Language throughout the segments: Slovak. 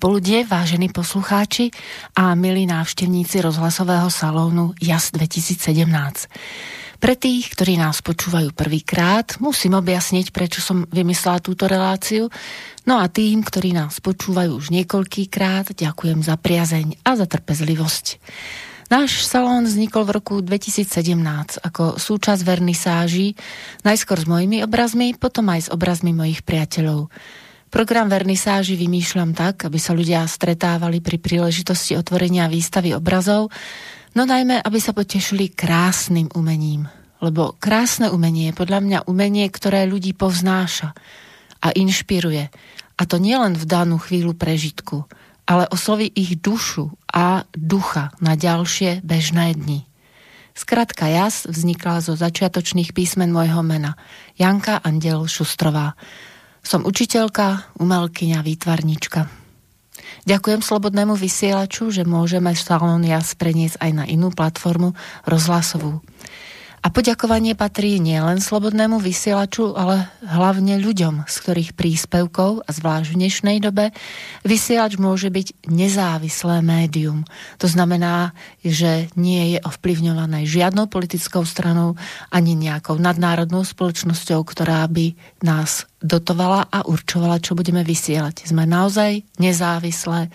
Dobré popoludie, vážení poslucháči a milí návštevníci rozhlasového salónu JAS 2017. Pre tých, ktorí nás počúvajú prvýkrát, musím objasniť, prečo som vymyslela túto reláciu. No a tým, ktorí nás počúvajú už niekoľkýkrát, ďakujem za priazeň a za trpezlivosť. Náš salón vznikol v roku 2017 ako súčasť vernisáží, najskôr s mojimi obrazmi, potom aj s obrazmi mojich priateľov. Program vernisáži vymýšľam tak, aby sa ľudia stretávali pri príležitosti otvorenia výstavy obrazov, no najmä, aby sa potešili krásnym umením. Lebo krásne umenie je podľa mňa umenie, ktoré ľudí povznáša a inšpiruje. A to nielen v danú chvíľu prežitku, ale osloví ich dušu a ducha na ďalšie bežné dni. Skratka jas vznikla zo začiatočných písmen môjho mena Janka Andel Šustrová. Som učiteľka, umelkyňa, výtvarnička. Ďakujem Slobodnému vysielaču, že môžeme Salón Jas preniesť aj na inú platformu rozhlasovú. A poďakovanie patrí nielen slobodnému vysielaču, ale hlavne ľuďom, z ktorých príspevkov, a zvlášť v dnešnej dobe, vysielač môže byť nezávislé médium. To znamená, že nie je ovplyvňované žiadnou politickou stranou ani nejakou nadnárodnou spoločnosťou, ktorá by nás dotovala a určovala, čo budeme vysielať. Sme naozaj nezávislé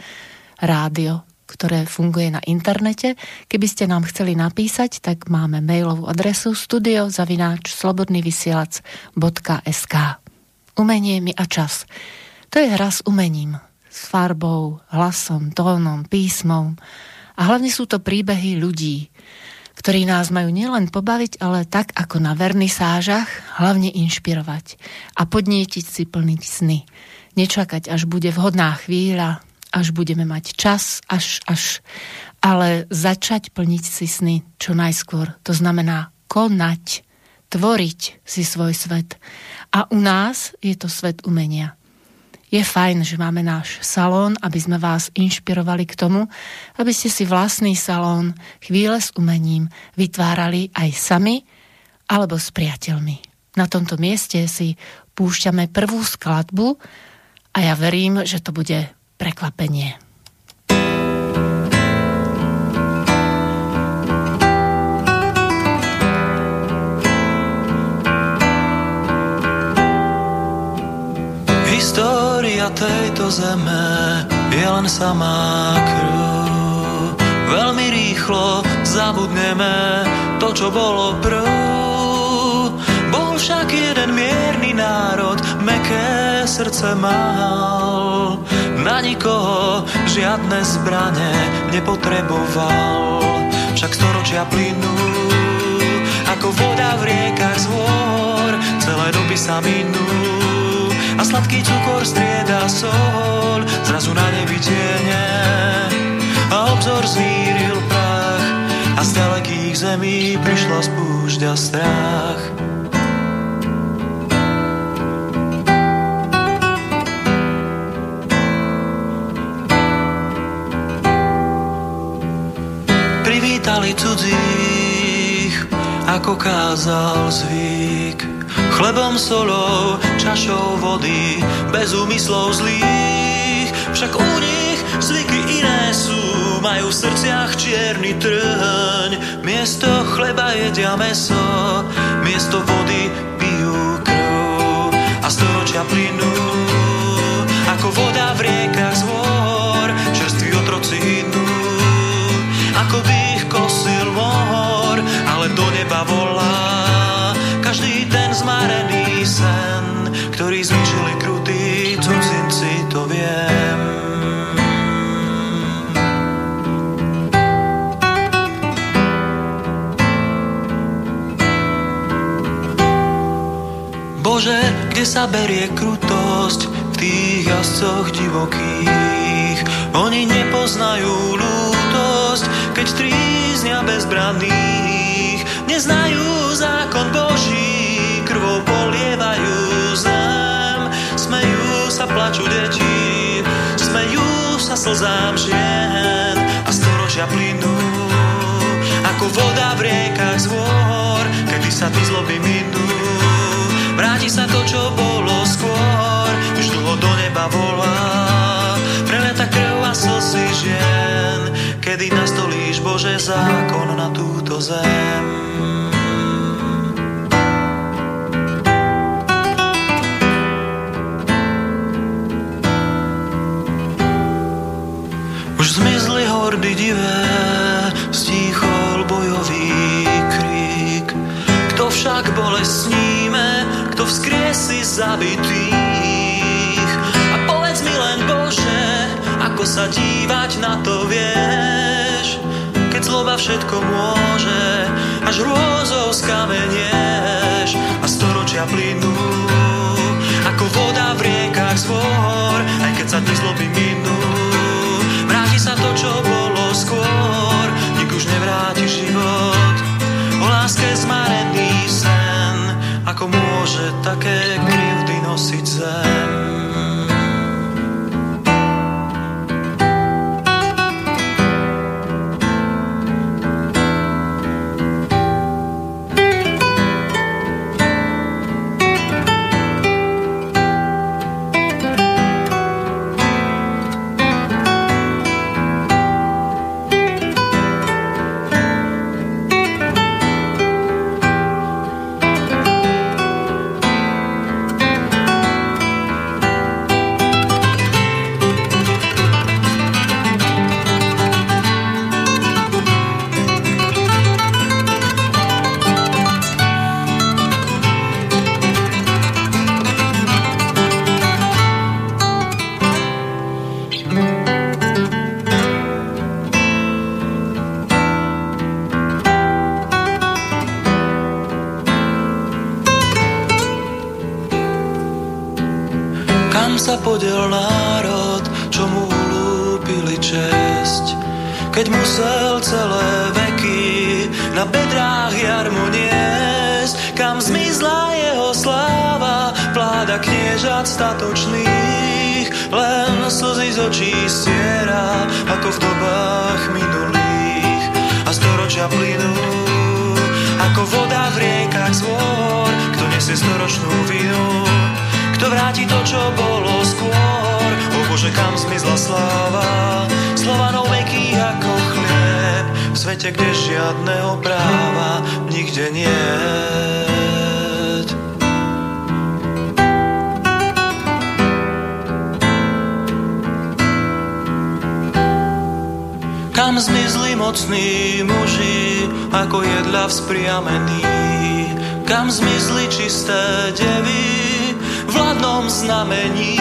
rádio ktoré funguje na internete. Keby ste nám chceli napísať, tak máme mailovú adresu studiozavináč slobodnyvysielac.sk Umenie mi a čas. To je hra s umením, s farbou, hlasom, tónom, písmom. A hlavne sú to príbehy ľudí, ktorí nás majú nielen pobaviť, ale tak ako na vernisážach, hlavne inšpirovať a podnietiť si plniť sny. Nečakať, až bude vhodná chvíľa, až budeme mať čas, až, až, ale začať plniť si sny čo najskôr. To znamená konať, tvoriť si svoj svet. A u nás je to svet umenia. Je fajn, že máme náš salón, aby sme vás inšpirovali k tomu, aby ste si vlastný salón chvíle s umením vytvárali aj sami alebo s priateľmi. Na tomto mieste si púšťame prvú skladbu a ja verím, že to bude prekvapenie. História tejto zeme je len samá krv. Veľmi rýchlo zabudneme to, čo bolo prv. Však jeden mierny národ, meké srdce mal na nikoho žiadne zbrane nepotreboval. Však storočia plynú, ako voda v riekach z hôr, celé doby sa minú. A sladký cukor strieda sol, zrazu na nebi tiene. A obzor zmíril prach, a z ďalekých zemí prišla spúšťa strach. Cudzích, ako kázal zvyk. Chlebom, solou, čašou vody, bez úmyslov zlých. Však u nich zvyky iné sú, majú v srdciach čierny trň. Miesto chleba jedia meso, miesto vody pijú krv. A storočia plynú, ako voda v riekach zvor, čerství otroci idú, ako by mor, ale do neba volá každý ten zmarený sen, ktorý zvyšili krutí cudzinci, to viem. Bože, kde sa berie krutosť v tých jazdcoch divokých? Oni nepoznajú lútosť, keď tríznia bezbranných. Neznajú zákon Boží, krvou polievajú zem. Smejú sa, plaču deti, smejú sa slzám žien a storočia plynú. Ako voda v riekach zvor, kedy sa tí zloby minú. Vráti sa to, čo bolo skôr, už dlho do neba volá. Zákon na túto zem. Už zmizli hordy divé, stíchol bojový krík. Kto však bolestníme, kto vzkriesi zabitých. A povedz mi len Bože, ako sa dívať na to vieš, keď zloba všetko môže, až rôzou skamenieš a storočia plynú, ako voda v riekach zvor, aj keď sa dnes zloby minú. Vráti sa to, čo bolo skôr, nik už nevráti život, o láske zmarený sen, ako môže také krivdy nosiť zem. Podel národ, čo mu lúpili česť. Keď musel celé veky na bedrách jarmu niesť, kam zmizla jeho sláva, vláda kniežat statočných, len slzy z očí stiera, ako v dobách minulých. A storočia plynú, ako voda v riekach zvor, kto nesie storočnú vinu, kto vráti to, čo bolo skôr. O Bože, kam zmizla sláva, Slovanov meký ako chlieb, v svete, kde žiadného práva nikde nie. Kam zmizli mocní muži, ako jedla vzpriamení, kam zmizli čisté devy, vládnom znamení.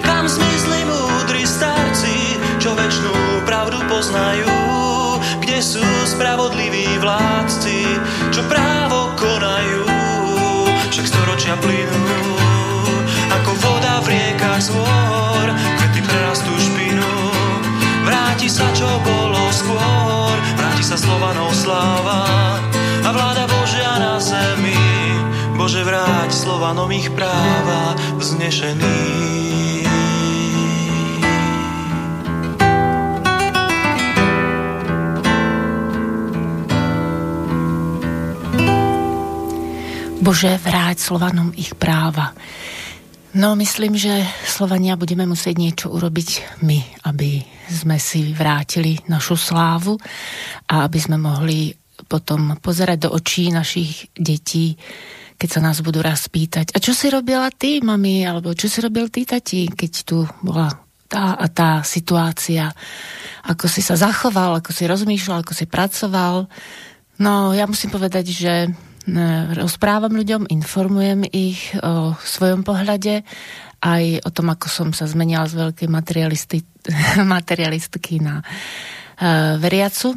Kam zmizli múdri starci, čo väčšnú pravdu poznajú, kde sú spravodliví vládci, čo právo konajú. Však storočia plynú, ako voda v riekach zvor, kvety prerastú špinu. Vráti sa, čo bolo skôr, vráti sa Slovanov sláva a vláda Božia na zemi Bože, vráť Slovanom ich práva vznešený. Bože, vráť Slovanom ich práva. No, myslím, že Slovania budeme musieť niečo urobiť my, aby sme si vrátili našu slávu a aby sme mohli potom pozerať do očí našich detí keď sa nás budú raz pýtať, a čo si robila ty, mami, alebo čo si robil ty, tati, keď tu bola tá a tá situácia, ako si sa zachoval, ako si rozmýšľal, ako si pracoval. No, ja musím povedať, že e, rozprávam ľuďom, informujem ich o svojom pohľade, aj o tom, ako som sa zmenila z veľkej materialistky na uh, veriacu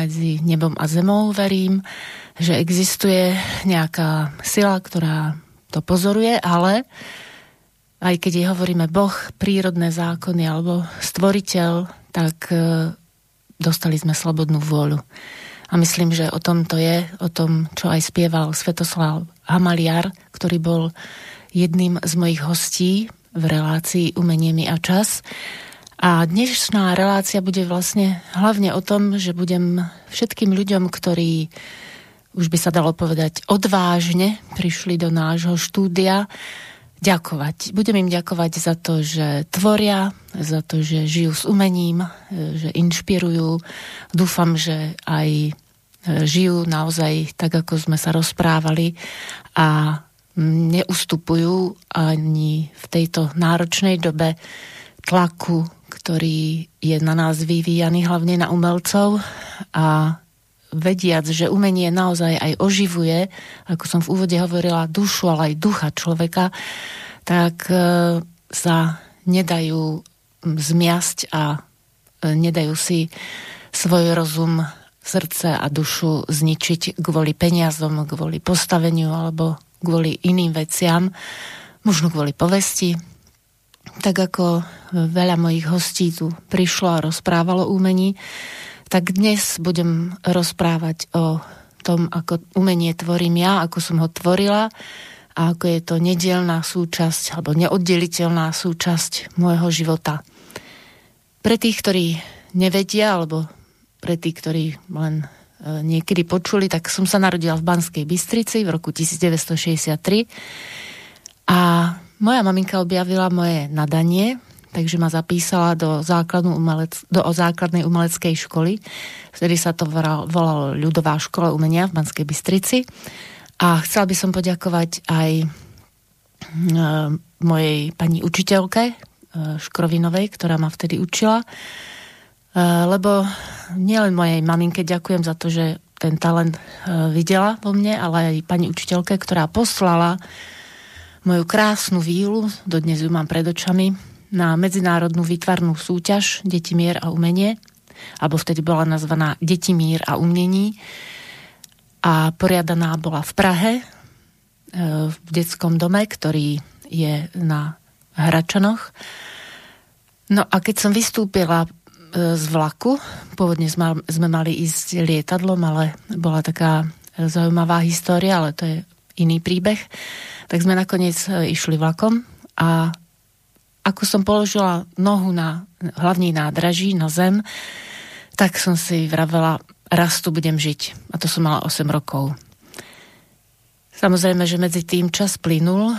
medzi nebom a zemou, verím že existuje nejaká sila, ktorá to pozoruje, ale aj keď jej hovoríme Boh, prírodné zákony alebo stvoriteľ, tak e, dostali sme slobodnú vôľu. A myslím, že o tom to je, o tom, čo aj spieval Svetoslav Hamaliar, ktorý bol jedným z mojich hostí v relácii Umenie a čas. A dnešná relácia bude vlastne hlavne o tom, že budem všetkým ľuďom, ktorí už by sa dalo povedať odvážne, prišli do nášho štúdia ďakovať. Budem im ďakovať za to, že tvoria, za to, že žijú s umením, že inšpirujú. Dúfam, že aj žijú naozaj tak, ako sme sa rozprávali a neustupujú ani v tejto náročnej dobe tlaku, ktorý je na nás vyvíjaný hlavne na umelcov a vediac, že umenie naozaj aj oživuje, ako som v úvode hovorila, dušu, ale aj ducha človeka, tak e, sa nedajú zmiasť a e, nedajú si svoj rozum, srdce a dušu zničiť kvôli peniazom, kvôli postaveniu alebo kvôli iným veciam, možno kvôli povesti. Tak ako veľa mojich hostí tu prišlo a rozprávalo umení, tak dnes budem rozprávať o tom, ako umenie tvorím ja, ako som ho tvorila a ako je to nedielná súčasť alebo neoddeliteľná súčasť môjho života. Pre tých, ktorí nevedia, alebo pre tých, ktorí len e, niekedy počuli, tak som sa narodila v Banskej Bystrici v roku 1963 a moja maminka objavila moje nadanie takže ma zapísala do, umelec, do základnej umeleckej školy. Vtedy sa to volalo Ľudová škola umenia v Banskej Bystrici. A chcela by som poďakovať aj e, mojej pani učiteľke e, Škrovinovej, ktorá ma vtedy učila. E, lebo nielen mojej maminke ďakujem za to, že ten talent videla vo mne, ale aj pani učiteľke, ktorá poslala moju krásnu vílu, dodnes ju mám pred očami, na medzinárodnú výtvarnú súťaž Deti mier a umenie, alebo vtedy bola nazvaná Deti mier a umení a poriadaná bola v Prahe e, v detskom dome, ktorý je na Hračanoch. No a keď som vystúpila e, z vlaku, pôvodne sme mali ísť lietadlom, ale bola taká zaujímavá história, ale to je iný príbeh, tak sme nakoniec e, išli vlakom a ako som položila nohu na hlavní nádraží, na zem, tak som si vravela, raz tu budem žiť. A to som mala 8 rokov. Samozrejme, že medzi tým čas plynul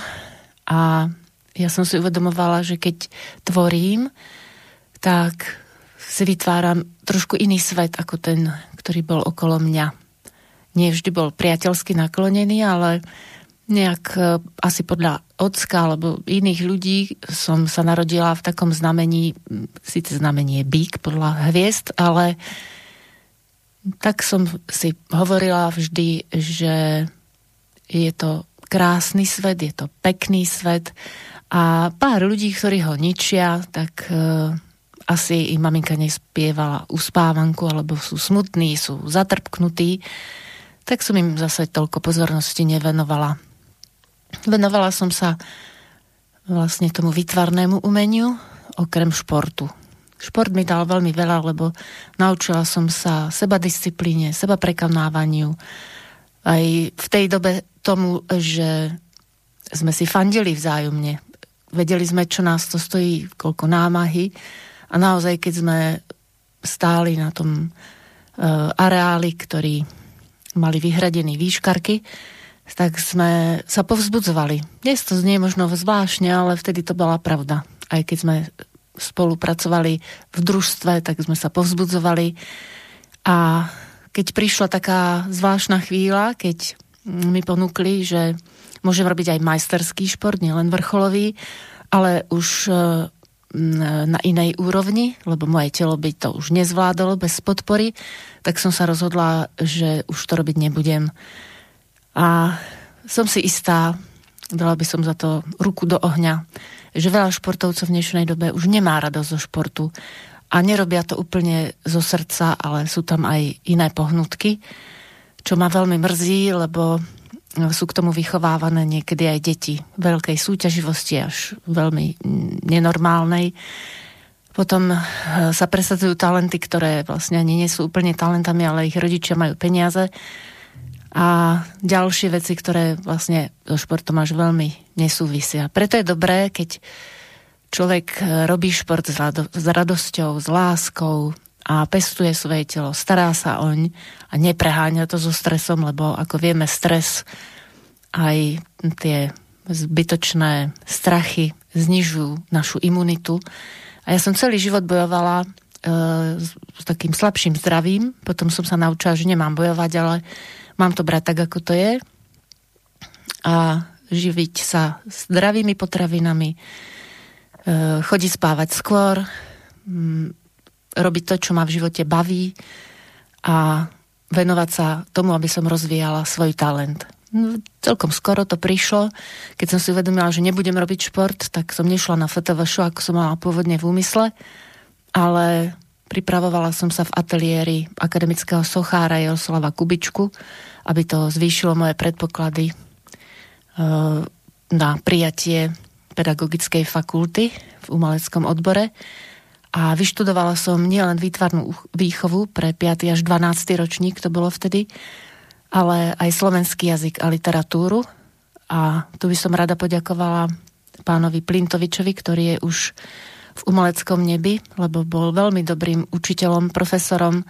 a ja som si uvedomovala, že keď tvorím, tak si vytváram trošku iný svet ako ten, ktorý bol okolo mňa. Nie vždy bol priateľsky naklonený, ale nejak e, asi podľa ocka alebo iných ľudí som sa narodila v takom znamení, síce znamenie bík podľa hviezd, ale tak som si hovorila vždy, že je to krásny svet, je to pekný svet a pár ľudí, ktorí ho ničia, tak uh, asi im maminka nespievala uspávanku, alebo sú smutní, sú zatrpknutí, tak som im zase toľko pozornosti nevenovala. Venovala som sa vlastne tomu vytvarnému umeniu, okrem športu. Šport mi dal veľmi veľa, lebo naučila som sa seba disciplíne, seba prekonávaniu. Aj v tej dobe tomu, že sme si fandili vzájomne. Vedeli sme, čo nás to stojí, koľko námahy. A naozaj, keď sme stáli na tom uh, areáli, ktorý mali vyhradený výškarky, tak sme sa povzbudzovali. Dnes to znie možno zvláštne, ale vtedy to bola pravda. Aj keď sme spolupracovali v družstve, tak sme sa povzbudzovali. A keď prišla taká zvláštna chvíľa, keď mi ponúkli, že môžem robiť aj majsterský šport, nielen vrcholový, ale už e, na inej úrovni, lebo moje telo by to už nezvládalo bez podpory, tak som sa rozhodla, že už to robiť nebudem. A som si istá, dala by som za to ruku do ohňa, že veľa športovcov v dnešnej dobe už nemá radosť zo športu a nerobia to úplne zo srdca, ale sú tam aj iné pohnutky, čo ma veľmi mrzí, lebo sú k tomu vychovávané niekedy aj deti veľkej súťaživosti až veľmi nenormálnej. Potom eh, sa presadzujú talenty, ktoré vlastne ani nie sú úplne talentami, ale ich rodičia majú peniaze a ďalšie veci, ktoré vlastne so športom až veľmi nesúvisia. Preto je dobré, keď človek robí šport s, rado- s radosťou, s láskou a pestuje svoje telo, stará sa oň a nepreháňa to so stresom, lebo ako vieme, stres aj tie zbytočné strachy znižujú našu imunitu. A ja som celý život bojovala e, s, s takým slabším zdravím, potom som sa naučila, že nemám bojovať, ale mám to brať tak, ako to je a živiť sa zdravými potravinami, e, chodiť spávať skôr, robiť to, čo ma v živote baví a venovať sa tomu, aby som rozvíjala svoj talent. No, celkom skoro to prišlo. Keď som si uvedomila, že nebudem robiť šport, tak som nešla na FTV show, ako som mala pôvodne v úmysle, ale pripravovala som sa v ateliéri akademického sochára Jaroslava Kubičku, aby to zvýšilo moje predpoklady e, na prijatie pedagogickej fakulty v umeleckom odbore. A vyštudovala som nielen výtvarnú výchovu pre 5. až 12. ročník, to bolo vtedy, ale aj slovenský jazyk a literatúru. A tu by som rada poďakovala pánovi Plintovičovi, ktorý je už v umeleckom nebi, lebo bol veľmi dobrým učiteľom, profesorom,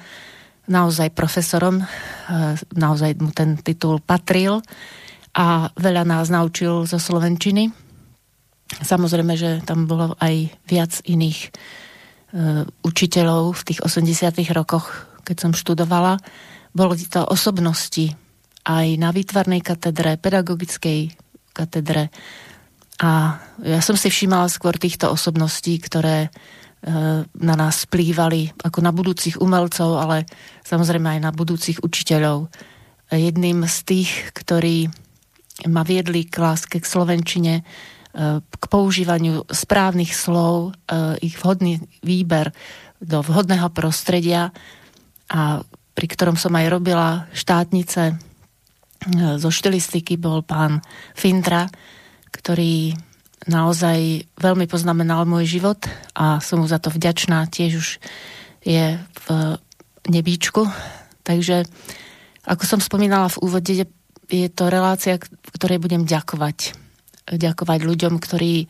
naozaj profesorom, e, naozaj mu ten titul patril a veľa nás naučil zo Slovenčiny. Samozrejme, že tam bolo aj viac iných e, učiteľov v tých 80 rokoch, keď som študovala boli to osobnosti aj na výtvarnej katedre, pedagogickej katedre. A ja som si všímala skôr týchto osobností, ktoré e, na nás splývali ako na budúcich umelcov, ale samozrejme aj na budúcich učiteľov. Jedným z tých, ktorí ma viedli k láske k slovenčine, e, k používaniu správnych slov, e, ich vhodný výber do vhodného prostredia a pri ktorom som aj robila štátnice zo štilistiky, bol pán Fintra, ktorý naozaj veľmi poznamenal môj život a som mu za to vďačná. Tiež už je v nebíčku. Takže, ako som spomínala v úvode, je to relácia, ktorej budem ďakovať. Ďakovať ľuďom, ktorí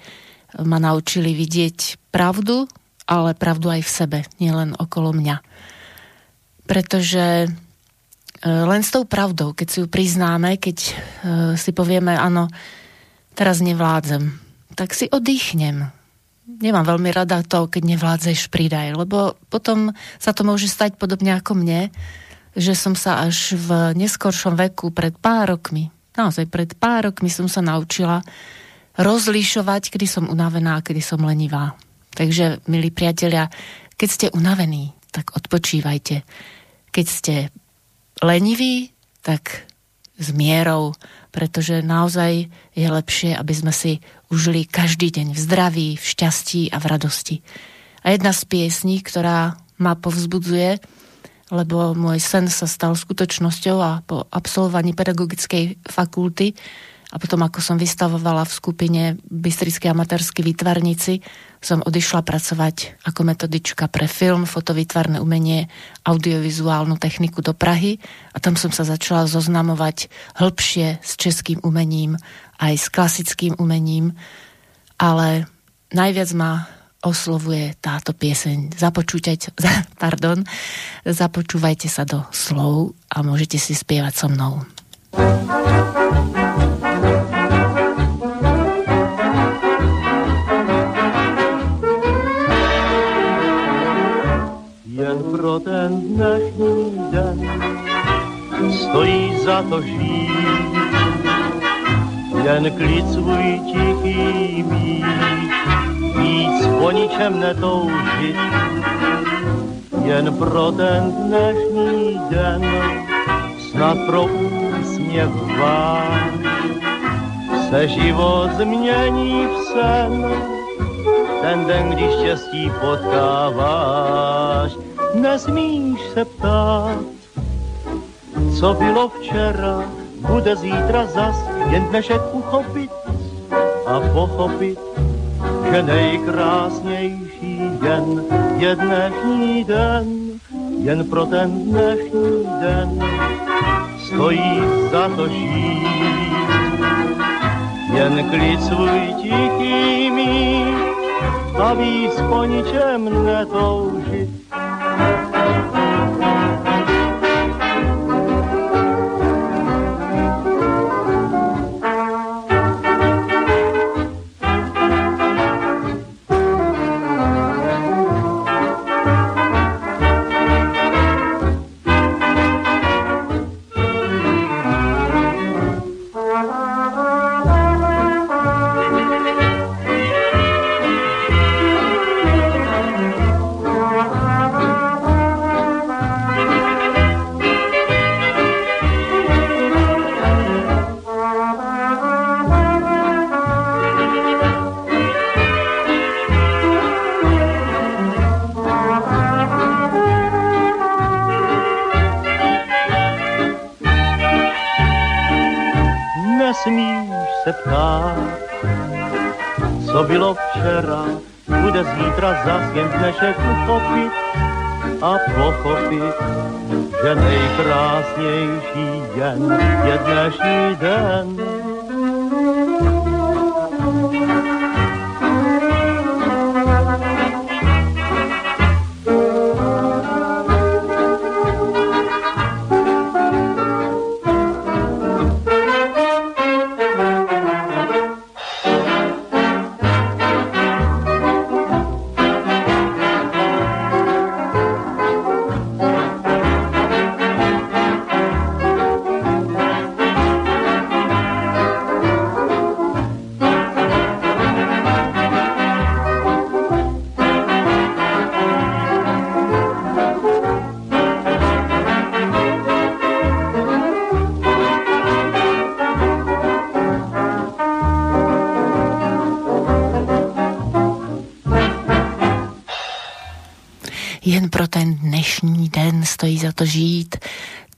ma naučili vidieť pravdu, ale pravdu aj v sebe, nielen okolo mňa pretože e, len s tou pravdou, keď si ju priznáme, keď e, si povieme, áno, teraz nevládzem, tak si oddychnem. Nemám veľmi rada to, keď nevládzeš, pridaj, lebo potom sa to môže stať podobne ako mne, že som sa až v neskoršom veku, pred pár rokmi, naozaj pred pár rokmi som sa naučila rozlišovať, kedy som unavená a kedy som lenivá. Takže, milí priatelia, keď ste unavení, tak odpočívajte keď ste leniví, tak s mierou, pretože naozaj je lepšie, aby sme si užili každý deň v zdraví, v šťastí a v radosti. A jedna z piesní, ktorá ma povzbudzuje, lebo môj sen sa stal skutočnosťou a po absolvovaní pedagogickej fakulty a potom ako som vystavovala v skupine Bystrickí amatérskí výtvarníci, som odišla pracovať ako metodička pre film, fotovýtvarné umenie, audiovizuálnu techniku do Prahy a tam som sa začala zoznamovať hĺbšie s českým umením, aj s klasickým umením, ale najviac ma oslovuje táto pieseň. Pardon, započúvajte sa do slov a môžete si spievať so mnou. thank you Ten dnešní den stojí za to žít. Jen klid svůj tichý mít, víc po ničem netoužit. Jen pro ten dnešní den snad pro úsměv váš se život změní v sen, ten den, když štěstí potkáváš, nesmíš se ptát, co bylo včera, bude zítra zas, jen dnešek uchopit a pochopit, že nejkrásnější den je dnešní den, jen pro ten dnešní den stojí za to žít jen klid svůj tichý mít a víc po ničem netoužit. Co bylo včera, bude zítra zas jen dnešek uchopit a pochopit, že nejkrásnější den je dnešní den. To žít.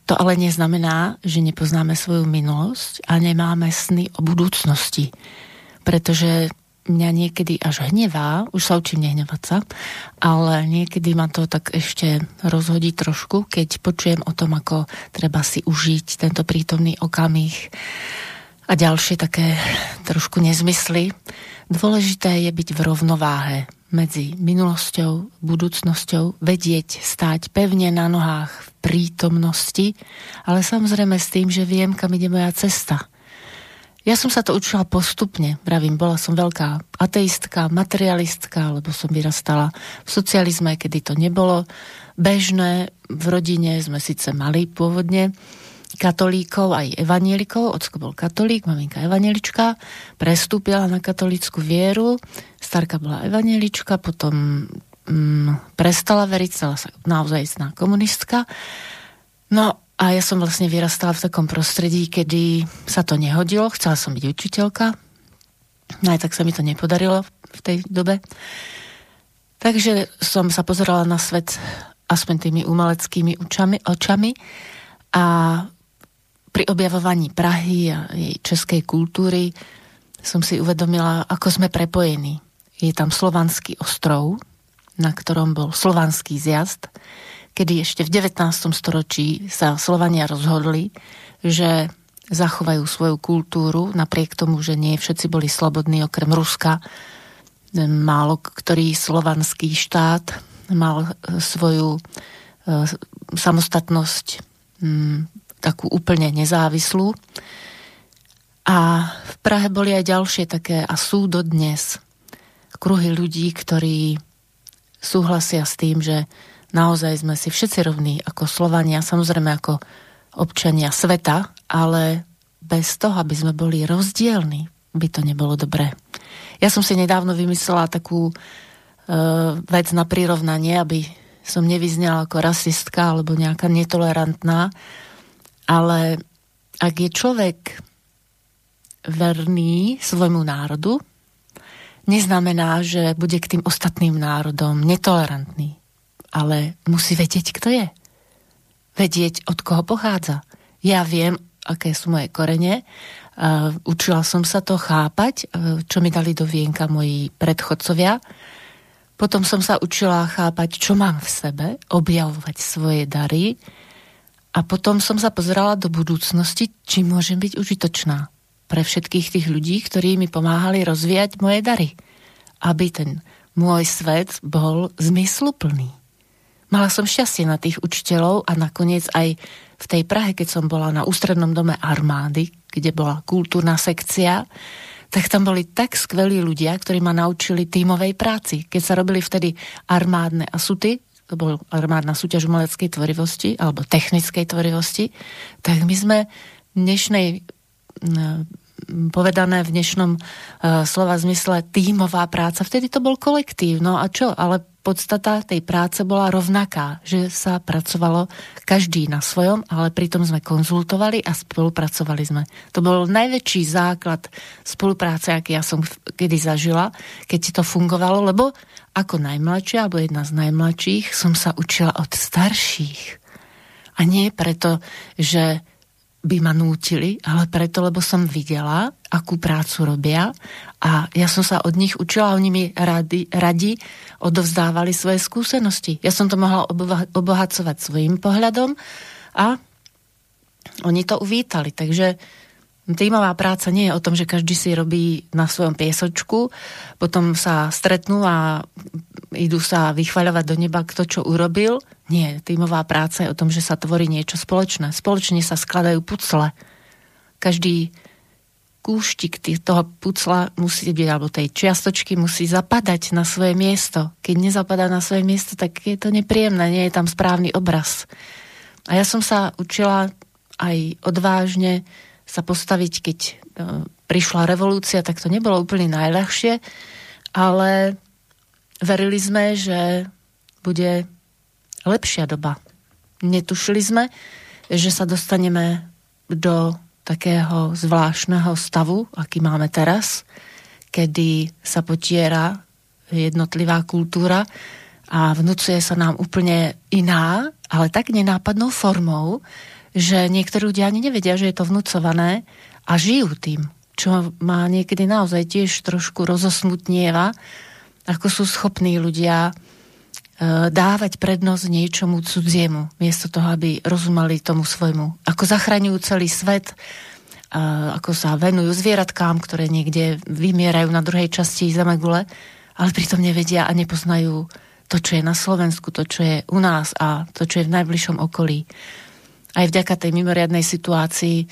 To ale neznamená, že nepoznáme svoju minulosť a nemáme sny o budúcnosti. Pretože mňa niekedy až hnevá, už sa učím nehnevať sa, ale niekedy ma to tak ešte rozhodí trošku, keď počujem o tom, ako treba si užiť tento prítomný okamih a ďalšie také trošku nezmysly. Dôležité je byť v rovnováhe medzi minulosťou, budúcnosťou, vedieť stáť pevne na nohách v prítomnosti, ale samozrejme s tým, že viem, kam ide moja cesta. Ja som sa to učila postupne, pravím, bola som veľká ateistka, materialistka, lebo som vyrastala v socializme, kedy to nebolo bežné. V rodine sme síce mali pôvodne katolíkov, aj evanielikov. Ocko bol katolík, maminka evanielička. Prestúpila na katolícku vieru. Starka bola evanielička, potom mm, prestala veriť, stala sa naozaj istná komunistka. No a ja som vlastne vyrastala v takom prostredí, kedy sa to nehodilo. Chcela som byť učiteľka. No aj tak sa mi to nepodarilo v tej dobe. Takže som sa pozerala na svet aspoň tými umeleckými očami, očami a pri objavovaní Prahy a jej českej kultúry som si uvedomila, ako sme prepojení. Je tam slovanský ostrov, na ktorom bol slovanský zjazd, kedy ešte v 19. storočí sa Slovania rozhodli, že zachovajú svoju kultúru, napriek tomu, že nie všetci boli slobodní, okrem Ruska. Málo ktorý slovanský štát mal svoju e, samostatnosť takú úplne nezávislú. A v Prahe boli aj ďalšie také, a sú dodnes, kruhy ľudí, ktorí súhlasia s tým, že naozaj sme si všetci rovní ako Slovania, samozrejme ako občania sveta, ale bez toho, aby sme boli rozdielni, by to nebolo dobré. Ja som si nedávno vymyslela takú e, vec na prirovnanie, aby som nevyznala ako rasistka alebo nejaká netolerantná, ale ak je človek verný svojmu národu, neznamená, že bude k tým ostatným národom netolerantný. Ale musí vedieť, kto je. Vedieť, od koho pochádza. Ja viem, aké sú moje korene. Uh, učila som sa to chápať, uh, čo mi dali do vienka moji predchodcovia. Potom som sa učila chápať, čo mám v sebe, objavovať svoje dary, a potom som sa pozerala do budúcnosti, či môžem byť užitočná pre všetkých tých ľudí, ktorí mi pomáhali rozvíjať moje dary. Aby ten môj svet bol zmysluplný. Mala som šťastie na tých učiteľov a nakoniec aj v tej Prahe, keď som bola na ústrednom dome armády, kde bola kultúrna sekcia, tak tam boli tak skvelí ľudia, ktorí ma naučili tímovej práci. Keď sa robili vtedy armádne asuty, bol armádna súťaž umeleckej tvorivosti alebo technickej tvorivosti, tak my sme v dnešnej povedané v dnešnom uh, slova zmysle tímová práca. Vtedy to bol kolektív. No a čo? Ale podstata tej práce bola rovnaká, že sa pracovalo každý na svojom, ale pritom sme konzultovali a spolupracovali sme. To bol najväčší základ spolupráce, aký ja som kedy zažila, keď to fungovalo, lebo ako najmladšia, alebo jedna z najmladších, som sa učila od starších. A nie preto, že by ma nútili, ale preto, lebo som videla, akú prácu robia a ja som sa od nich učila, oni mi radi, radi odovzdávali svoje skúsenosti. Ja som to mohla obohacovať svojim pohľadom a oni to uvítali. Takže Týmová práca nie je o tom, že každý si robí na svojom piesočku, potom sa stretnú a idú sa vychvaľovať do neba, kto čo urobil. Nie, týmová práca je o tom, že sa tvorí niečo spoločné. Spoločne sa skladajú pucle. Každý kúštik toho pucla musí byť, alebo tej čiastočky musí zapadať na svoje miesto. Keď nezapadá na svoje miesto, tak je to nepríjemné, nie je tam správny obraz. A ja som sa učila aj odvážne sa postaviť, keď e, prišla revolúcia, tak to nebolo úplne najľahšie, ale verili sme, že bude lepšia doba. Netušili sme, že sa dostaneme do takého zvláštneho stavu, aký máme teraz, kedy sa potiera jednotlivá kultúra a vnúcuje sa nám úplne iná, ale tak nenápadnou formou, že niektorí ľudia ani nevedia, že je to vnúcované a žijú tým, čo má niekedy naozaj tiež trošku rozosmutnieva, ako sú schopní ľudia e, dávať prednosť niečomu cudziemu, miesto toho, aby rozumeli tomu svojmu. Ako zachraňujú celý svet, e, ako sa venujú zvieratkám, ktoré niekde vymierajú na druhej časti Zemegule, ale pritom nevedia a nepoznajú to, čo je na Slovensku, to, čo je u nás a to, čo je v najbližšom okolí aj vďaka tej mimoriadnej situácii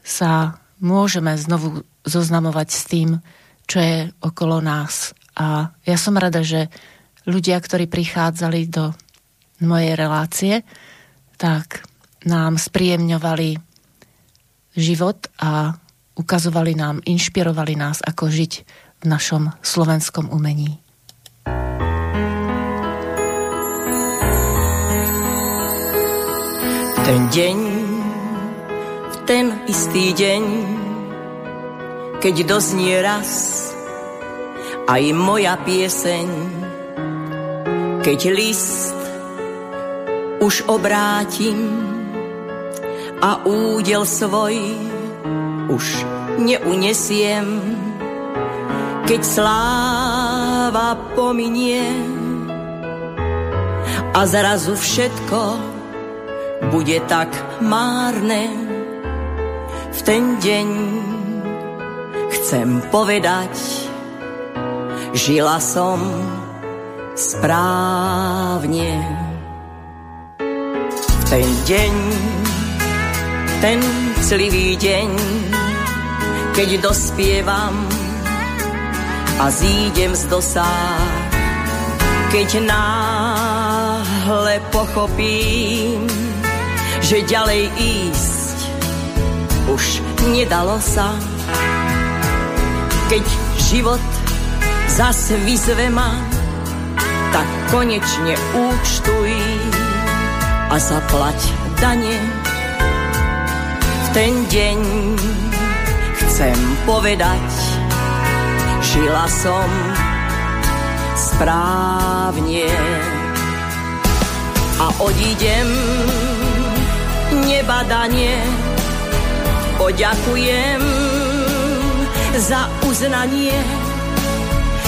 sa môžeme znovu zoznamovať s tým, čo je okolo nás. A ja som rada, že ľudia, ktorí prichádzali do mojej relácie, tak nám spríjemňovali život a ukazovali nám, inšpirovali nás, ako žiť v našom slovenskom umení. Ten deň, v ten istý deň, keď doznie raz aj moja pieseň, keď list už obrátim a údel svoj už neunesiem, keď sláva pominie a zrazu všetko bude tak márne. V ten deň chcem povedať, žila som správne. Ten deň, ten celý deň, keď dospievam a zídem z dosá, keď náhle pochopím, že ďalej ísť už nedalo sa. Keď život zase vyzve ma, tak konečne účtuj a zaplať dane. V ten deň chcem povedať, žila som správne a odídem nebadanie. Poďakujem za uznanie.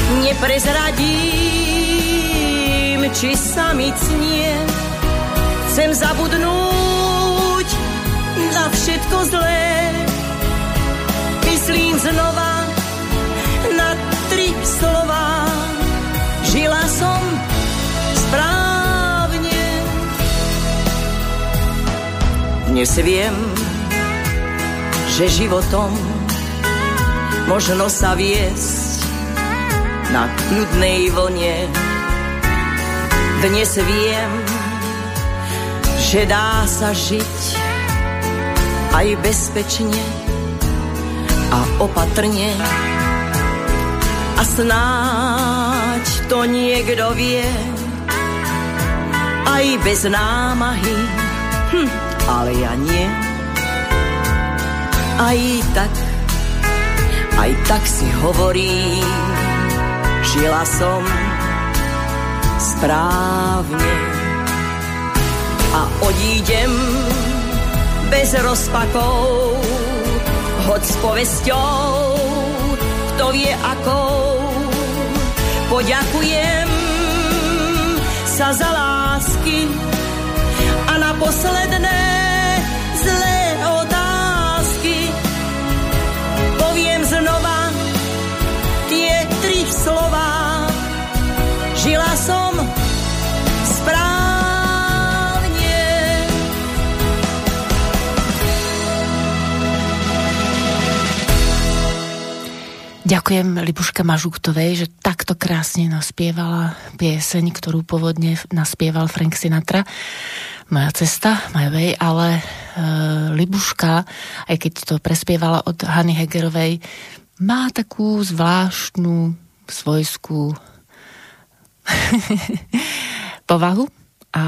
Neprezradím, či sa mi cnie. Chcem zabudnúť na všetko zlé. Myslím znova na tri slova. Žila som správne Dnes viem, že životom možno sa viesť na kľudnej vlne. Dnes viem, že dá sa žiť aj bezpečne a opatrne. A snáď to niekto vie aj bez námahy. Hm ale ja nie. Aj tak, aj tak si hovorí, žila som správne a odídem bez rozpakov, hoď s povesťou, kto vie akou. Poďakujem sa za lásky a na posledné zlé otázky poviem znova tie tri slova. Ďakujem Libuška Mažuktovej, že takto krásne naspievala pieseň, ktorú pôvodne naspieval Frank Sinatra. Moja cesta, my way, ale e, Libuška, aj keď to prespievala od Hany Hegerovej, má takú zvláštnu svojskú povahu a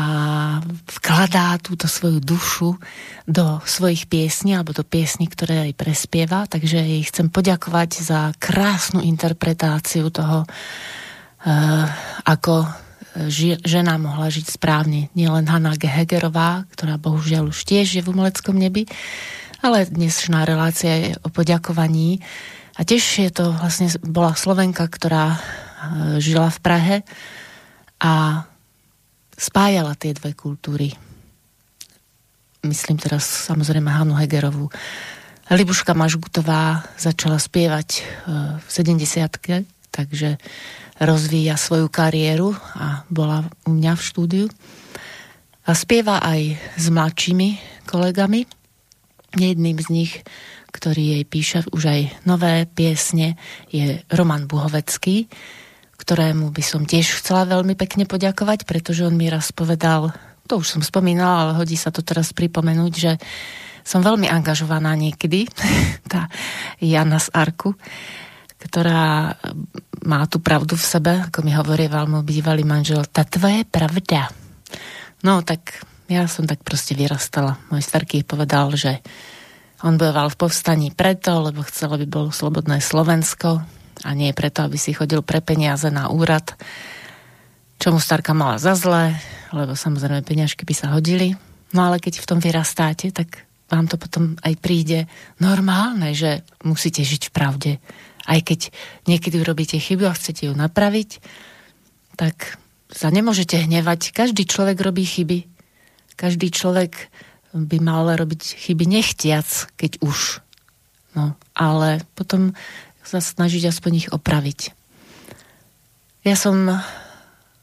vkladá túto svoju dušu do svojich piesní alebo do piesní, ktoré aj prespieva. Takže jej chcem poďakovať za krásnu interpretáciu toho, uh, ako žena mohla žiť správne. Nielen Hanna Hegerová, ktorá bohužiaľ už tiež je v umeleckom nebi, ale dnešná relácia je o poďakovaní. A tiež je to vlastne, bola Slovenka, ktorá uh, žila v Prahe a spájala tie dve kultúry. Myslím teraz samozrejme Hanu Hegerovú. Libuška Mažgutová začala spievať e, v 70 takže rozvíja svoju kariéru a bola u mňa v štúdiu. A spieva aj s mladšími kolegami. Jedným z nich, ktorý jej píše už aj nové piesne, je Roman Buhovecký, ktorému by som tiež chcela veľmi pekne poďakovať, pretože on mi raz povedal, to už som spomínala, ale hodí sa to teraz pripomenúť, že som veľmi angažovaná niekedy, tá Jana z Arku, ktorá má tú pravdu v sebe, ako mi hovorieval môj bývalý manžel, tá tvoje pravda. No tak ja som tak proste vyrastala. Môj starký povedal, že on bojoval v povstaní preto, lebo chcel, aby bolo slobodné Slovensko, a nie preto, aby si chodil pre peniaze na úrad, čo mu starka mala za zlé, lebo samozrejme peňažky by sa hodili. No ale keď v tom vyrastáte, tak vám to potom aj príde normálne, že musíte žiť v pravde. Aj keď niekedy urobíte chybu a chcete ju napraviť, tak sa nemôžete hnevať. Každý človek robí chyby. Každý človek by mal robiť chyby nechtiac, keď už. No, ale potom sa snažiť aspoň ich opraviť. Ja som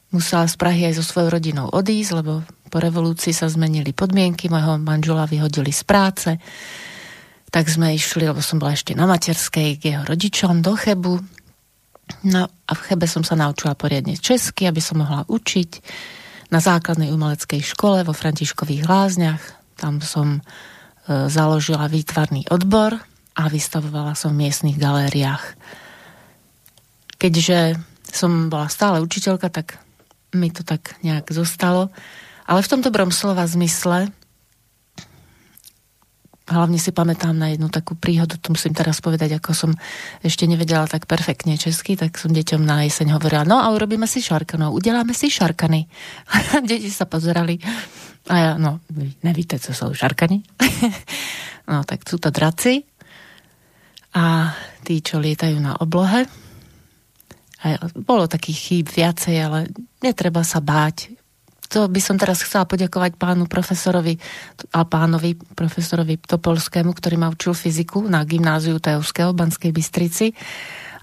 musela z Prahy aj so svojou rodinou odísť, lebo po revolúcii sa zmenili podmienky, môjho manžela vyhodili z práce, tak sme išli, lebo som bola ešte na materskej, k jeho rodičom do Chebu. No a v Chebe som sa naučila poriadne česky, aby som mohla učiť na základnej umeleckej škole vo Františkových lázniach. Tam som e, založila výtvarný odbor, a vystavovala som v miestnych galériách. Keďže som bola stále učiteľka, tak mi to tak nejak zostalo. Ale v tom dobrom slova zmysle hlavne si pamätám na jednu takú príhodu, to musím teraz povedať, ako som ešte nevedela tak perfektne česky, tak som deťom na jeseň hovorila, no a urobíme si šarkanov, udeláme si šarkany. Deti sa pozerali a ja, no, nevíte, co sú šarkany? no, tak sú to draci a tí, čo lietajú na oblohe. A bolo takých chýb viacej, ale netreba sa báť. To by som teraz chcela poďakovať pánu profesorovi a pánovi profesorovi Topolskému, ktorý ma učil fyziku na gymnáziu Tajovského v Banskej Bystrici.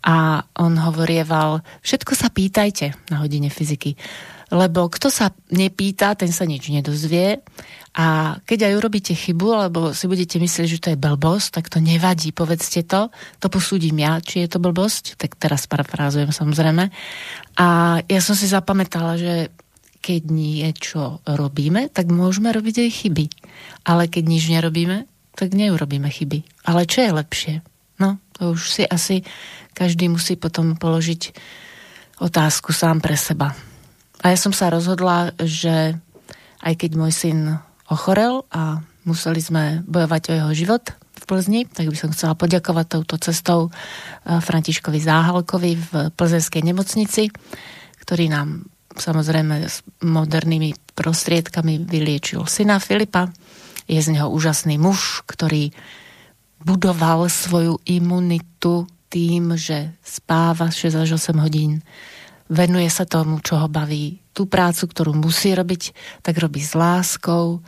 A on hovorieval, všetko sa pýtajte na hodine fyziky. Lebo kto sa nepýta, ten sa nič nedozvie a keď aj urobíte chybu, alebo si budete myslieť, že to je blbosť, tak to nevadí, povedzte to. To posúdim ja, či je to blbosť. Tak teraz parafrázujem samozrejme. A ja som si zapamätala, že keď niečo robíme, tak môžeme robiť aj chyby. Ale keď nič nerobíme, tak neurobíme chyby. Ale čo je lepšie? No, to už si asi každý musí potom položiť otázku sám pre seba. A ja som sa rozhodla, že aj keď môj syn ochorel a museli sme bojovať o jeho život v Plzni, tak by som chcela poďakovať touto cestou eh, Františkovi Záhalkovi v plzeňskej nemocnici, ktorý nám samozrejme s modernými prostriedkami vyliečil syna Filipa. Je z neho úžasný muž, ktorý budoval svoju imunitu tým, že spáva 6 až 8 hodín, venuje sa tomu, čo ho baví. Tú prácu, ktorú musí robiť, tak robí s láskou,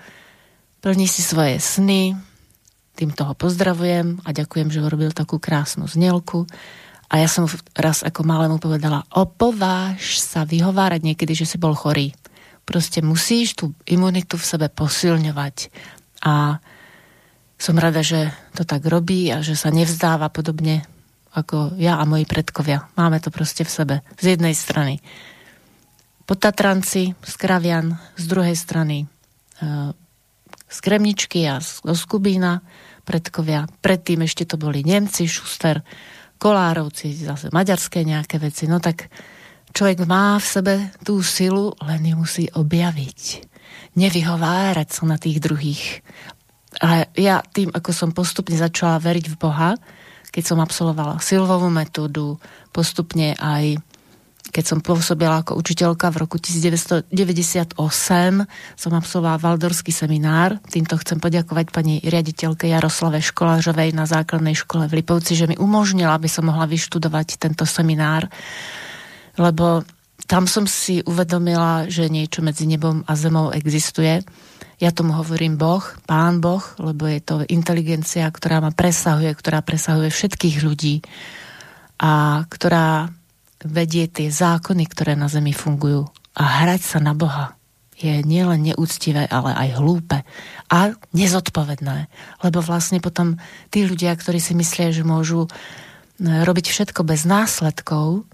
plní si svoje sny, tým toho pozdravujem a ďakujem, že urobil takú krásnu znelku. A ja som raz ako malému povedala, opováž sa vyhovárať niekedy, že si bol chorý. Proste musíš tú imunitu v sebe posilňovať. A som rada, že to tak robí a že sa nevzdáva podobne ako ja a moji predkovia. Máme to proste v sebe. Z jednej strany Potatranci z Kravian, z druhej strany e, z Kremničky a z Skubína predkovia. Predtým ešte to boli Nemci, Šuster, Kolárovci, zase maďarské nejaké veci. No tak človek má v sebe tú silu, len ju musí objaviť. Nevyhovárať sa na tých druhých. A ja tým, ako som postupne začala veriť v Boha, keď som absolvovala silovú metódu, postupne aj keď som pôsobila ako učiteľka v roku 1998, som absolvovala Valdorský seminár. Týmto chcem poďakovať pani riaditeľke Jaroslave Školážovej na základnej škole v Lipovci, že mi umožnila, aby som mohla vyštudovať tento seminár, lebo tam som si uvedomila, že niečo medzi nebom a zemou existuje. Ja tomu hovorím Boh, Pán Boh, lebo je to inteligencia, ktorá ma presahuje, ktorá presahuje všetkých ľudí a ktorá vedie tie zákony, ktoré na Zemi fungujú a hrať sa na Boha je nielen neúctivé, ale aj hlúpe a nezodpovedné. Lebo vlastne potom tí ľudia, ktorí si myslia, že môžu e, robiť všetko bez následkov,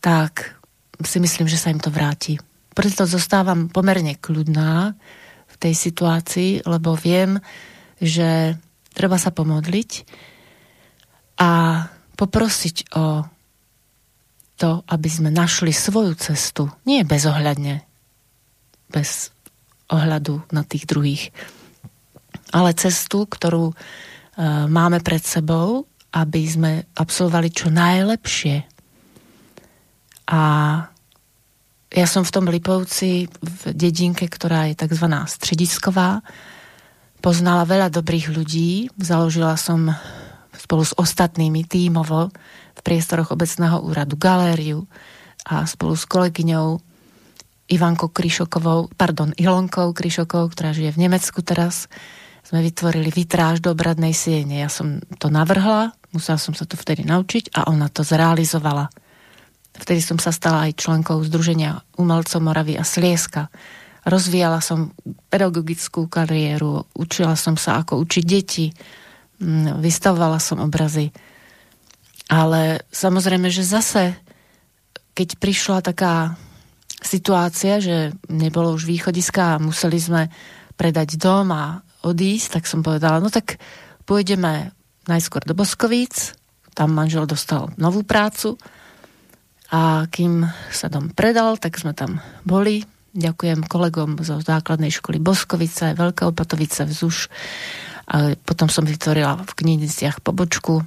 tak si myslím, že sa im to vráti. Preto zostávam pomerne kľudná tej situácii, lebo viem, že treba sa pomodliť a poprosiť o to, aby sme našli svoju cestu. Nie bezohľadne, bez ohľadu na tých druhých, ale cestu, ktorú e, máme pred sebou, aby sme absolvovali čo najlepšie. A ja som v tom Lipovci, v dedinke, ktorá je tzv. stredisková, poznala veľa dobrých ľudí. Založila som spolu s ostatnými tímovo v priestoroch obecného úradu galériu a spolu s kolegyňou Ivankou Krišokovou, pardon, Ilonkou Krišokovou, ktorá žije v Nemecku teraz, sme vytvorili vitráž do obradnej siene. Ja som to navrhla, musela som sa to vtedy naučiť a ona to zrealizovala. Vtedy som sa stala aj členkou Združenia umelcov Moravy a Slieska. Rozvíjala som pedagogickú kariéru, učila som sa, ako učiť deti, mm, vystavovala som obrazy. Ale samozrejme, že zase, keď prišla taká situácia, že nebolo už východiska a museli sme predať dom a odísť, tak som povedala, no tak pôjdeme najskôr do Boskovíc, tam manžel dostal novú prácu a kým sa dom predal, tak sme tam boli. Ďakujem kolegom zo základnej školy Boskovice, Veľké Opatovice, Vzuš. A potom som vytvorila v knihiciach pobočku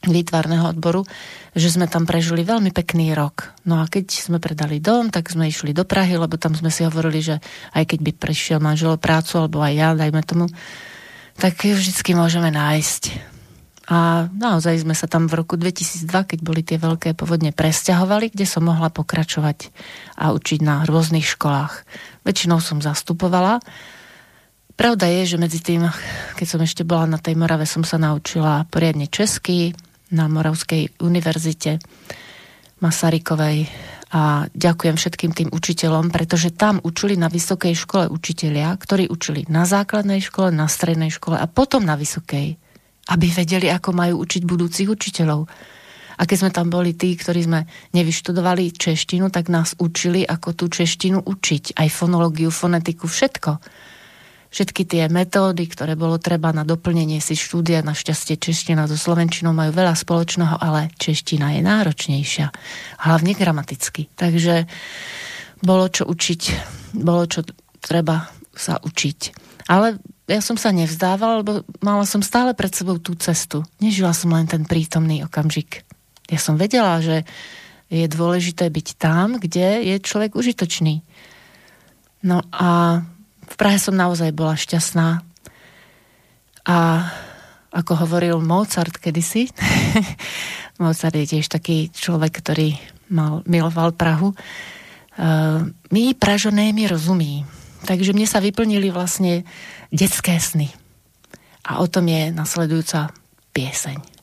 výtvarného odboru, že sme tam prežili veľmi pekný rok. No a keď sme predali dom, tak sme išli do Prahy, lebo tam sme si hovorili, že aj keď by prešiel manžel prácu, alebo aj ja, dajme tomu, tak vždycky môžeme nájsť. A naozaj sme sa tam v roku 2002, keď boli tie veľké povodne, presťahovali, kde som mohla pokračovať a učiť na rôznych školách. Väčšinou som zastupovala. Pravda je, že medzi tým, keď som ešte bola na tej Morave, som sa naučila poriadne česky, na Moravskej univerzite Masarykovej a ďakujem všetkým tým učiteľom, pretože tam učili na vysokej škole učitelia, ktorí učili na základnej škole, na strednej škole a potom na vysokej, aby vedeli, ako majú učiť budúcich učiteľov. A keď sme tam boli tí, ktorí sme nevyštudovali češtinu, tak nás učili, ako tú češtinu učiť. Aj fonológiu, fonetiku, všetko všetky tie metódy, ktoré bolo treba na doplnenie si štúdia, našťastie čeština so slovenčinou majú veľa spoločného, ale čeština je náročnejšia, hlavne gramaticky. Takže bolo čo učiť, bolo čo treba sa učiť. Ale ja som sa nevzdávala, lebo mala som stále pred sebou tú cestu. Nežila som len ten prítomný okamžik. Ja som vedela, že je dôležité byť tam, kde je človek užitočný. No a v Prahe som naozaj bola šťastná. A ako hovoril Mozart kedysi, Mozart je tiež taký človek, ktorý mal, miloval Prahu, uh, my Pražonémi rozumí. Takže mne sa vyplnili vlastne detské sny. A o tom je nasledujúca pieseň.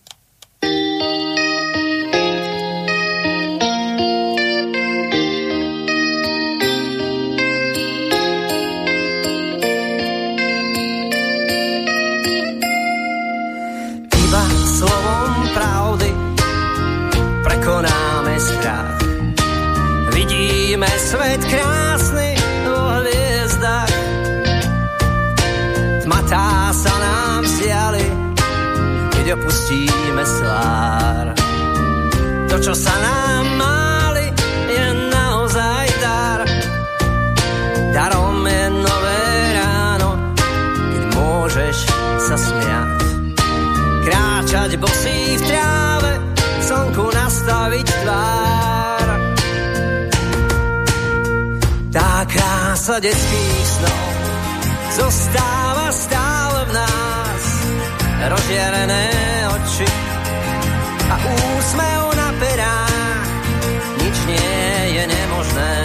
Vidíme svet krásny opustíme svár. To, čo sa nám máli, je naozaj dar. Darom je nové ráno, keď môžeš sa smiať. Kráčať bosý v tráve, slnku nastaviť tvár Tá krása detských snov zostáva stále. Rozžierené oči a úsmev na perách. Nič nie je nemožné,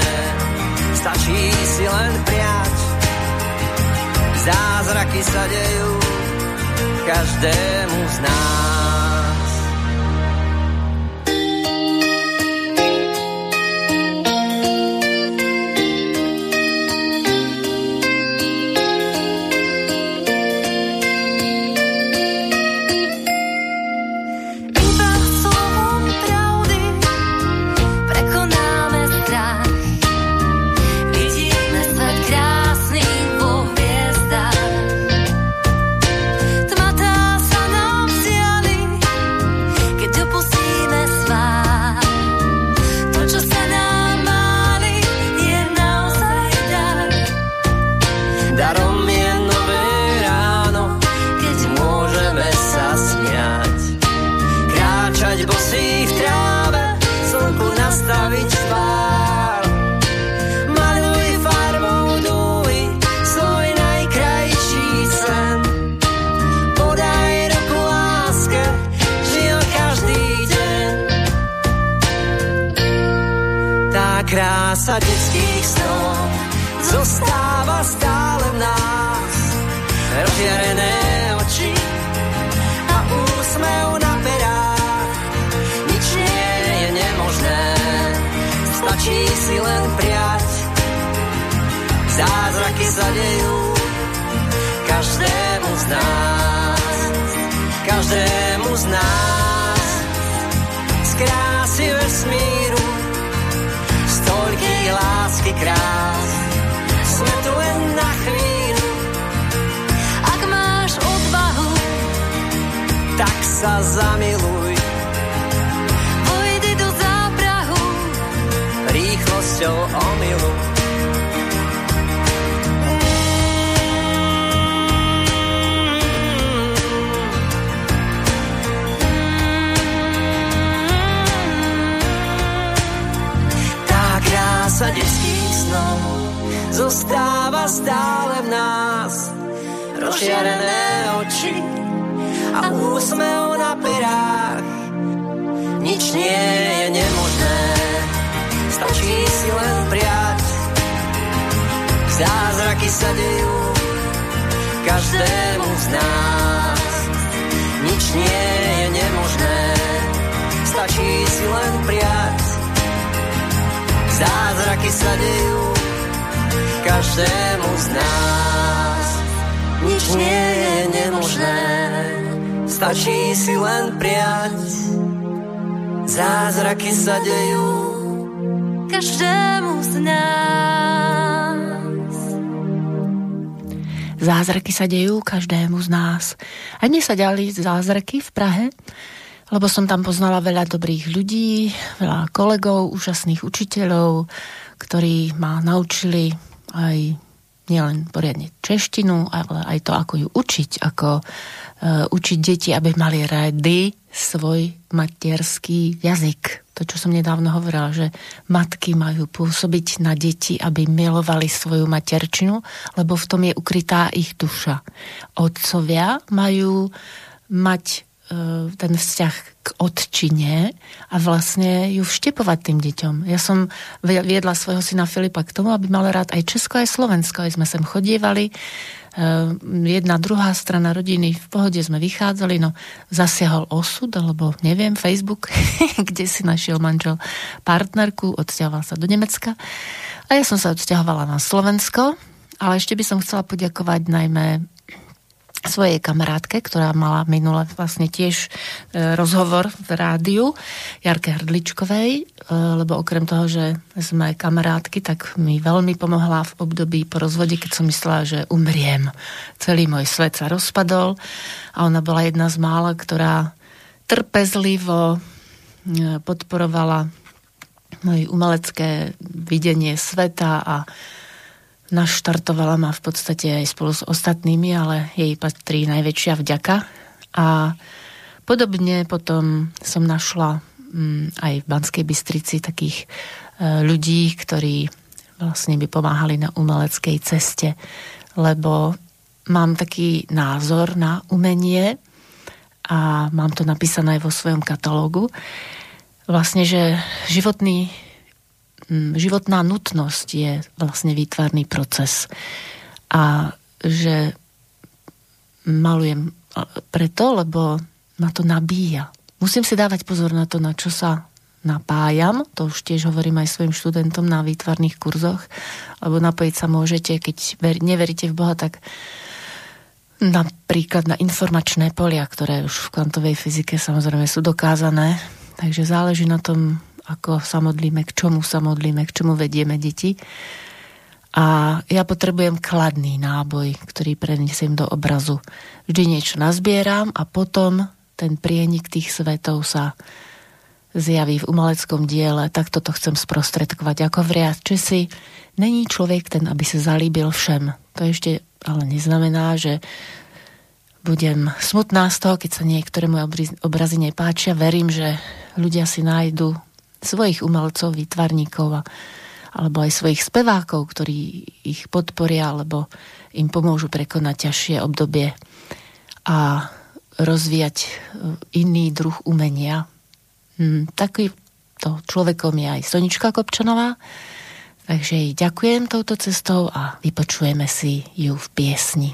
stačí si len priať. Zázraky sa dejú každému z nás. Zostáva stále v nás. Rozšiarené oči a úsmev na perách. Nič nie je nemožné, stačí si len priať. Zázraky sa dejú každému z nás. Nič nie je nemožné, stačí si len priať Zázraky sa dejú každému z nás. Nič nie je nemožné, stačí si len prijať. Zázraky sa dejú každému z nás. Zázraky sa dejú každému z nás. A dnes sa ďali zázraky v Prahe, lebo som tam poznala veľa dobrých ľudí, veľa kolegov, úžasných učiteľov, ktorí ma naučili aj nielen poriadne češtinu, ale aj to, ako ju učiť, ako uh, učiť deti, aby mali rady svoj materský jazyk. To, čo som nedávno hovorila, že matky majú pôsobiť na deti, aby milovali svoju materčinu, lebo v tom je ukrytá ich duša. Otcovia majú mať E, ten vzťah k otčine a vlastne ju vštepovať tým deťom. Ja som viedla svojho syna Filipa k tomu, aby mal rád aj Česko, aj Slovensko. Aj sme sem chodievali. E, jedna, druhá strana rodiny, v pohode sme vychádzali, no zasiahol osud, alebo neviem, Facebook, kde si našiel manžel partnerku, odsťahoval sa do Nemecka. A ja som sa odsťahovala na Slovensko, ale ešte by som chcela poďakovať najmä svojej kamarátke, ktorá mala minule vlastne tiež e, rozhovor v rádiu, Jarke Hrdličkovej, e, lebo okrem toho, že sme kamarátky, tak mi veľmi pomohla v období po rozvode, keď som myslela, že umriem. Celý môj svet sa rozpadol a ona bola jedna z mála, ktorá trpezlivo e, podporovala moje umelecké videnie sveta a naštartovala ma v podstate aj spolu s ostatnými, ale jej patrí najväčšia vďaka. A podobne potom som našla mm, aj v Banskej Bystrici takých e, ľudí, ktorí vlastne by pomáhali na umeleckej ceste, lebo mám taký názor na umenie a mám to napísané aj vo svojom katalógu, vlastne, že životný životná nutnosť je vlastne výtvarný proces. A že malujem preto, lebo ma to nabíja. Musím si dávať pozor na to, na čo sa napájam, to už tiež hovorím aj svojim študentom na výtvarných kurzoch, lebo napojiť sa môžete, keď neveríte v Boha, tak napríklad na informačné polia, ktoré už v kvantovej fyzike samozrejme sú dokázané. Takže záleží na tom, ako sa modlíme, k čomu sa modlíme, k čomu vedieme deti. A ja potrebujem kladný náboj, ktorý prenesiem do obrazu. Vždy niečo nazbieram a potom ten prienik tých svetov sa zjaví v umeleckom diele, tak toto chcem sprostredkovať. Ako vriať Česi, není človek ten, aby sa zalíbil všem. To ešte ale neznamená, že budem smutná z toho, keď sa niektoré moje obrazy nepáčia. Verím, že ľudia si nájdu svojich umelcov, výtvarníkov alebo aj svojich spevákov, ktorí ich podporia alebo im pomôžu prekonať ťažšie obdobie a rozvíjať e, iný druh umenia. Hm, taký to človekom je aj Sonička Kopčanová, takže jej ďakujem touto cestou a vypočujeme si ju v piesni.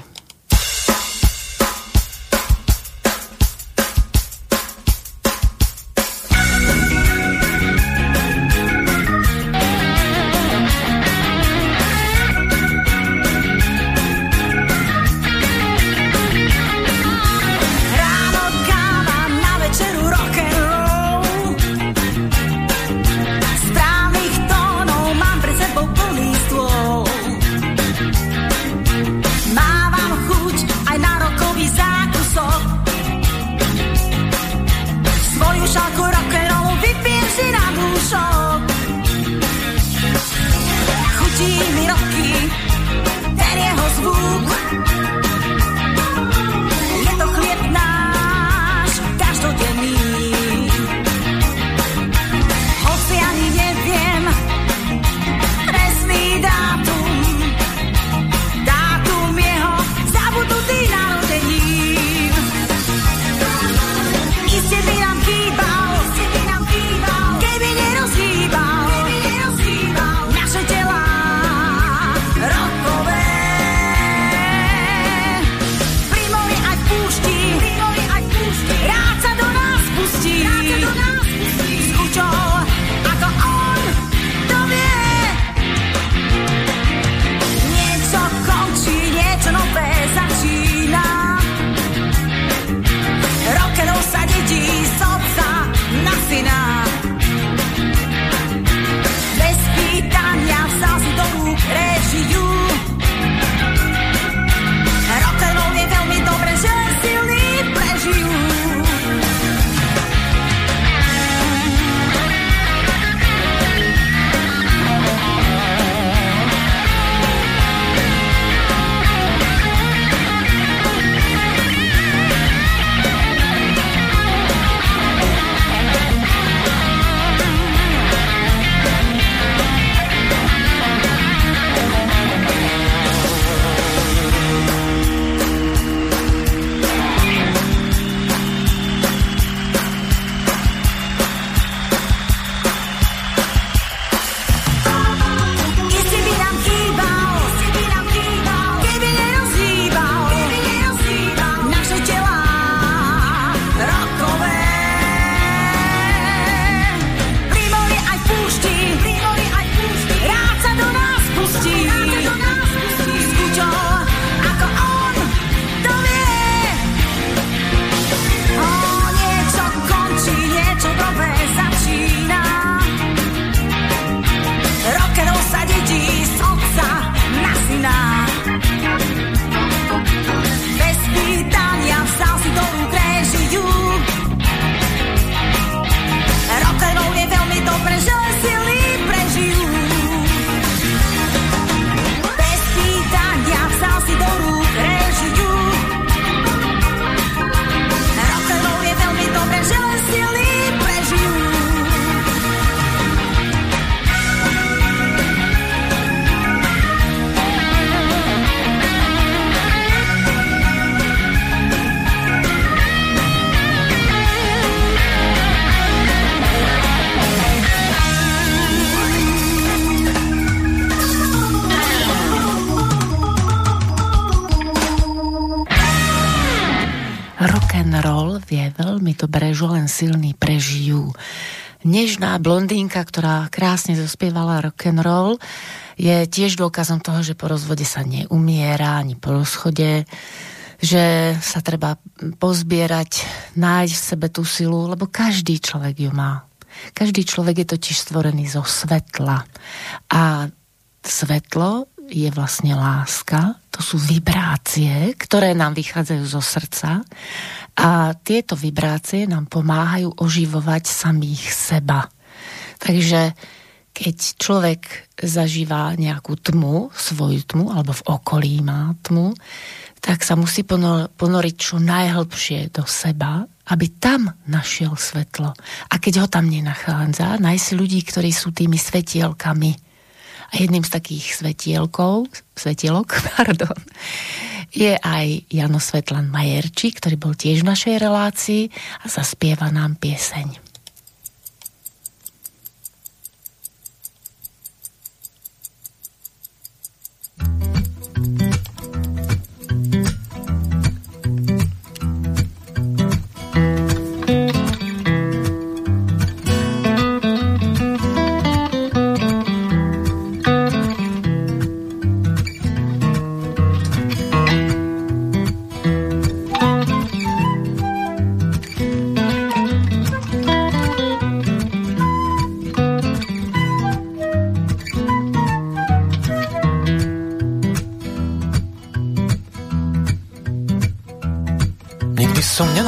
To brežu, len silní prežijú. Nežná blondínka, ktorá krásne zaspievala rock and roll, je tiež dôkazom toho, že po rozvode sa neumiera ani po rozchode, že sa treba pozbierať, nájsť v sebe tú silu, lebo každý človek ju má. Každý človek je totiž stvorený zo svetla. A svetlo je vlastne láska, to sú vibrácie, ktoré nám vychádzajú zo srdca a tieto vibrácie nám pomáhajú oživovať samých seba. Takže keď človek zažíva nejakú tmu, svoju tmu, alebo v okolí má tmu, tak sa musí ponoriť čo najhlbšie do seba, aby tam našiel svetlo. A keď ho tam nenachádza, nájsť ľudí, ktorí sú tými svetielkami, a jedným z takých svetielkov, svetielok, pardon, je aj Jano Svetlan Majerči, ktorý bol tiež v našej relácii a zaspieva nám pieseň.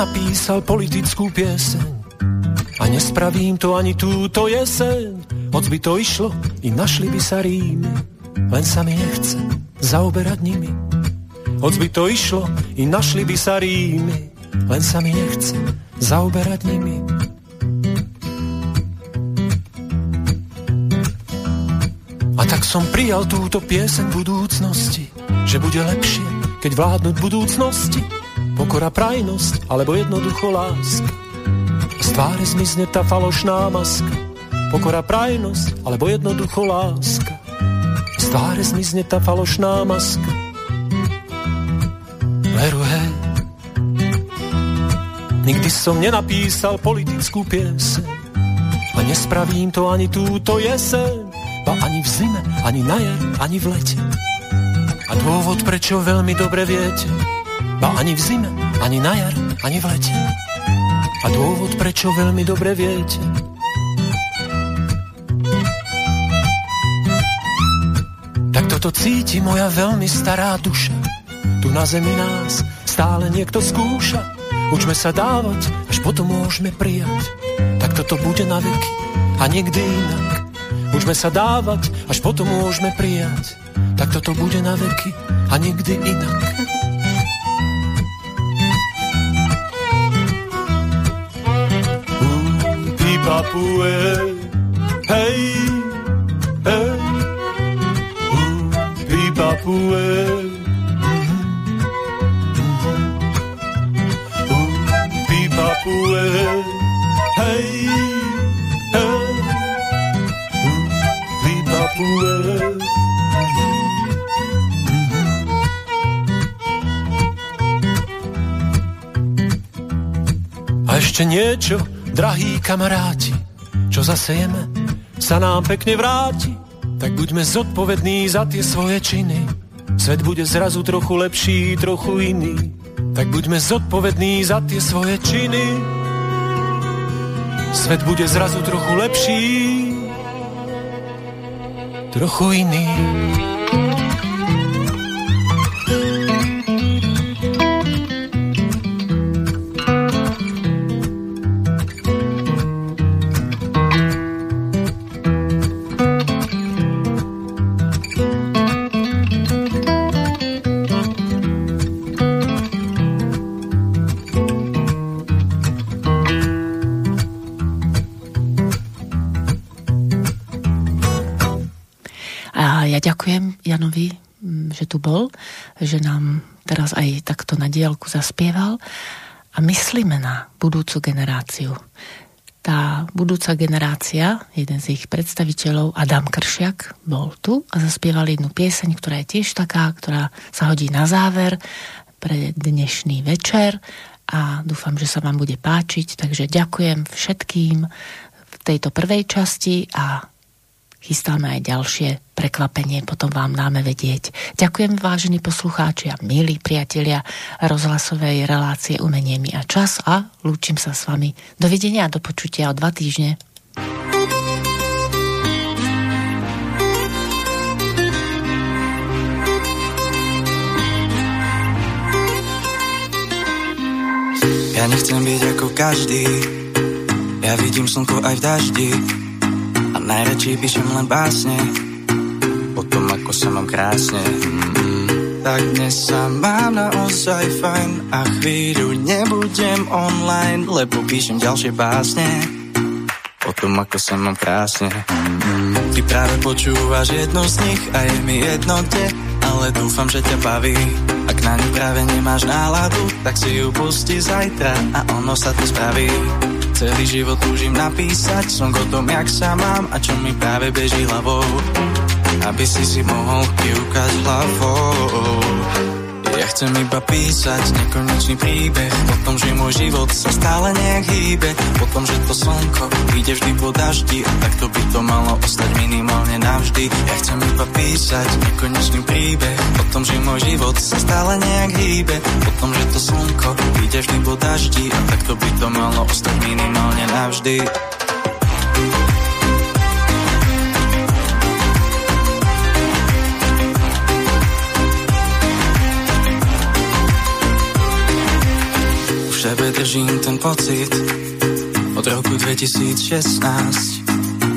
Napísal politickú pieseň a nespravím to ani túto jeseň. Moc by to išlo, i našli by sa rímy, len sa mi nechce zaoberať nimi. Hoď by to išlo, i našli by sa rímy, len sa mi nechce zaoberať nimi. A tak som prijal túto pieseň budúcnosti, že bude lepšie, keď vládnuť budúcnosti Pokora, prajnosť, alebo jednoducho láska. Z tváre zmizne tá falošná maska. Pokora, prajnosť, alebo jednoducho láska. Z tváre zmizne tá falošná maska. Veru, hej. Nikdy som nenapísal politickú pieseň a nespravím to ani túto jeseň, ba ani v zime, ani na jar, ani v lete. A dôvod, prečo veľmi dobre viete, Ba ani v zime, ani na jar, ani v lete. A dôvod, prečo veľmi dobre viete. Tak toto cíti moja veľmi stará duša. Tu na zemi nás stále niekto skúša. Učme sa dávať, až potom môžeme prijať. Tak toto bude na veky a nikdy inak. Učme sa dávať, až potom môžeme prijať. Tak toto bude na veky a nikdy inak. Papue. Hey, hey, ooh, Papue. Ooh, Papue. Hey, hey, ooh, Papue. Ešte niečo, Drahí kamaráti, zasejeme, sa nám pekne vráti, tak buďme zodpovední za tie svoje činy. Svet bude zrazu trochu lepší, trochu iný, tak buďme zodpovední za tie svoje činy. Svet bude zrazu trochu lepší, trochu iný. Že nám teraz aj takto na diálku zaspieval a myslíme na budúcu generáciu. Tá budúca generácia, jeden z ich predstaviteľov, Adam Kršiak, bol tu a zaspieval jednu pieseň, ktorá je tiež taká, ktorá sa hodí na záver pre dnešný večer a dúfam, že sa vám bude páčiť. Takže ďakujem všetkým v tejto prvej časti a chystáme aj ďalšie prekvapenie, potom vám dáme vedieť. Ďakujem vážení poslucháči a milí priatelia rozhlasovej relácie Umenie a čas a lúčim sa s vami. Dovidenia a do počutia o dva týždne. Ja nechcem byť ako každý Ja vidím slnko aj v daždi A najradšej píšem len básne O tom, ako sa mám krásne mm-hmm. Tak dnes sa mám naozaj fajn A chvíľu nebudem online Lebo píšem ďalšie básne O tom, ako sa mám krásne mm-hmm. Ty práve počúvaš jednu z nich A je mi jedno kde Ale dúfam, že ťa baví ak na ňu práve nemáš náladu, tak si ju pusti zajtra a ono sa to spraví. Celý život túžim napísať song o tom, jak sa mám a čo mi práve beží hlavou. Aby si si mohol kývkať hlavou. Ja chcem iba písať nekonečný príbeh. O tom, že môj život sa stále nejak hýbe. O tom, že to slnko ide vždy po daždi. A takto by to malo ostať minimálne navždy. Ja chcem iba písať nekonečný príbeh. O tom, že môj život sa stále nejak hýbe. O tom, že to slnko ide vždy po daždi. A takto by to malo ostať minimálne navždy sebe držím ten pocit od roku 2016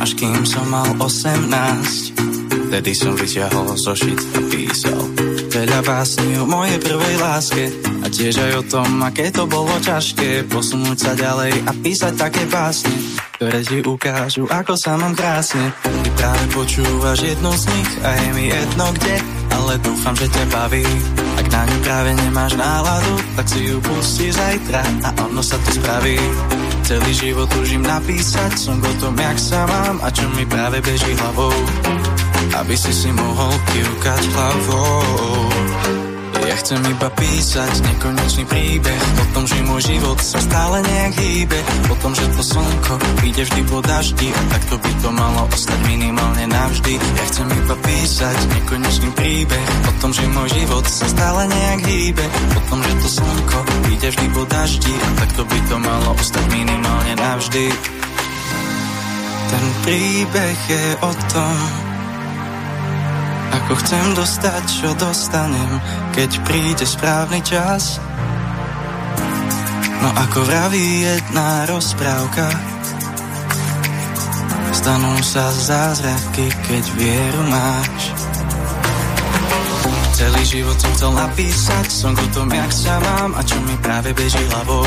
až kým som mal 18 Vtedy som vyťahol zošit a písal Veľa básni o mojej prvej láske A tiež aj o tom, aké to bolo ťažké Posunúť sa ďalej a písať také básne Ktoré ti ukážu, ako sa mám krásne. Ty práve počúvaš jednu z nich a je mi jedno kde Ale dúfam, že ťa baví ak na ňu práve nemáš náladu, tak si ju pusti zajtra a ono sa to spraví. Celý život túžim napísať som o tom, jak sa mám a čo mi práve beží hlavou. Aby si si mohol kývkať hlavou. Ja chcem iba písať nekonečný príbeh O tom, že môj život sa stále nejak hýbe. O tom, že to slnko ide vždy po daždi A takto by to malo ostať minimálne navždy. Ja chcem iba písať nekonečný príbeh O tom, že môj život sa stále nejak hýbe. O tom, že to slnko ide vždy po daždi A takto by to malo ostať minimálne navždy. Ten príbeh je o tom, ako chcem dostať, čo dostanem, keď príde správny čas. No ako vraví jedna rozprávka, stanú sa zázraky, keď vieru máš. Celý život som chcel napísať som o tom, jak sa mám a čo mi práve beží hlavou.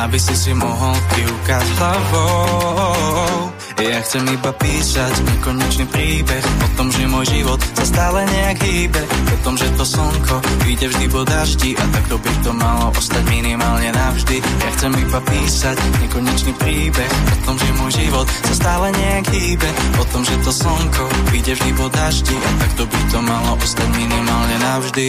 Aby si si mohol kývkať hlavou. Ja chcem iba písať nekonečný príbeh o tom, že môj život sa stále nejak hýbe, o tom, že to slnko vyjde vždy po daždi a takto by to malo ostať minimálne navždy. Ja chcem iba písať nekonečný príbeh o tom, že môj život sa stále nejak hýbe, o tom, že to slnko vyjde vždy po daždi a takto by to malo ostať minimálne navždy.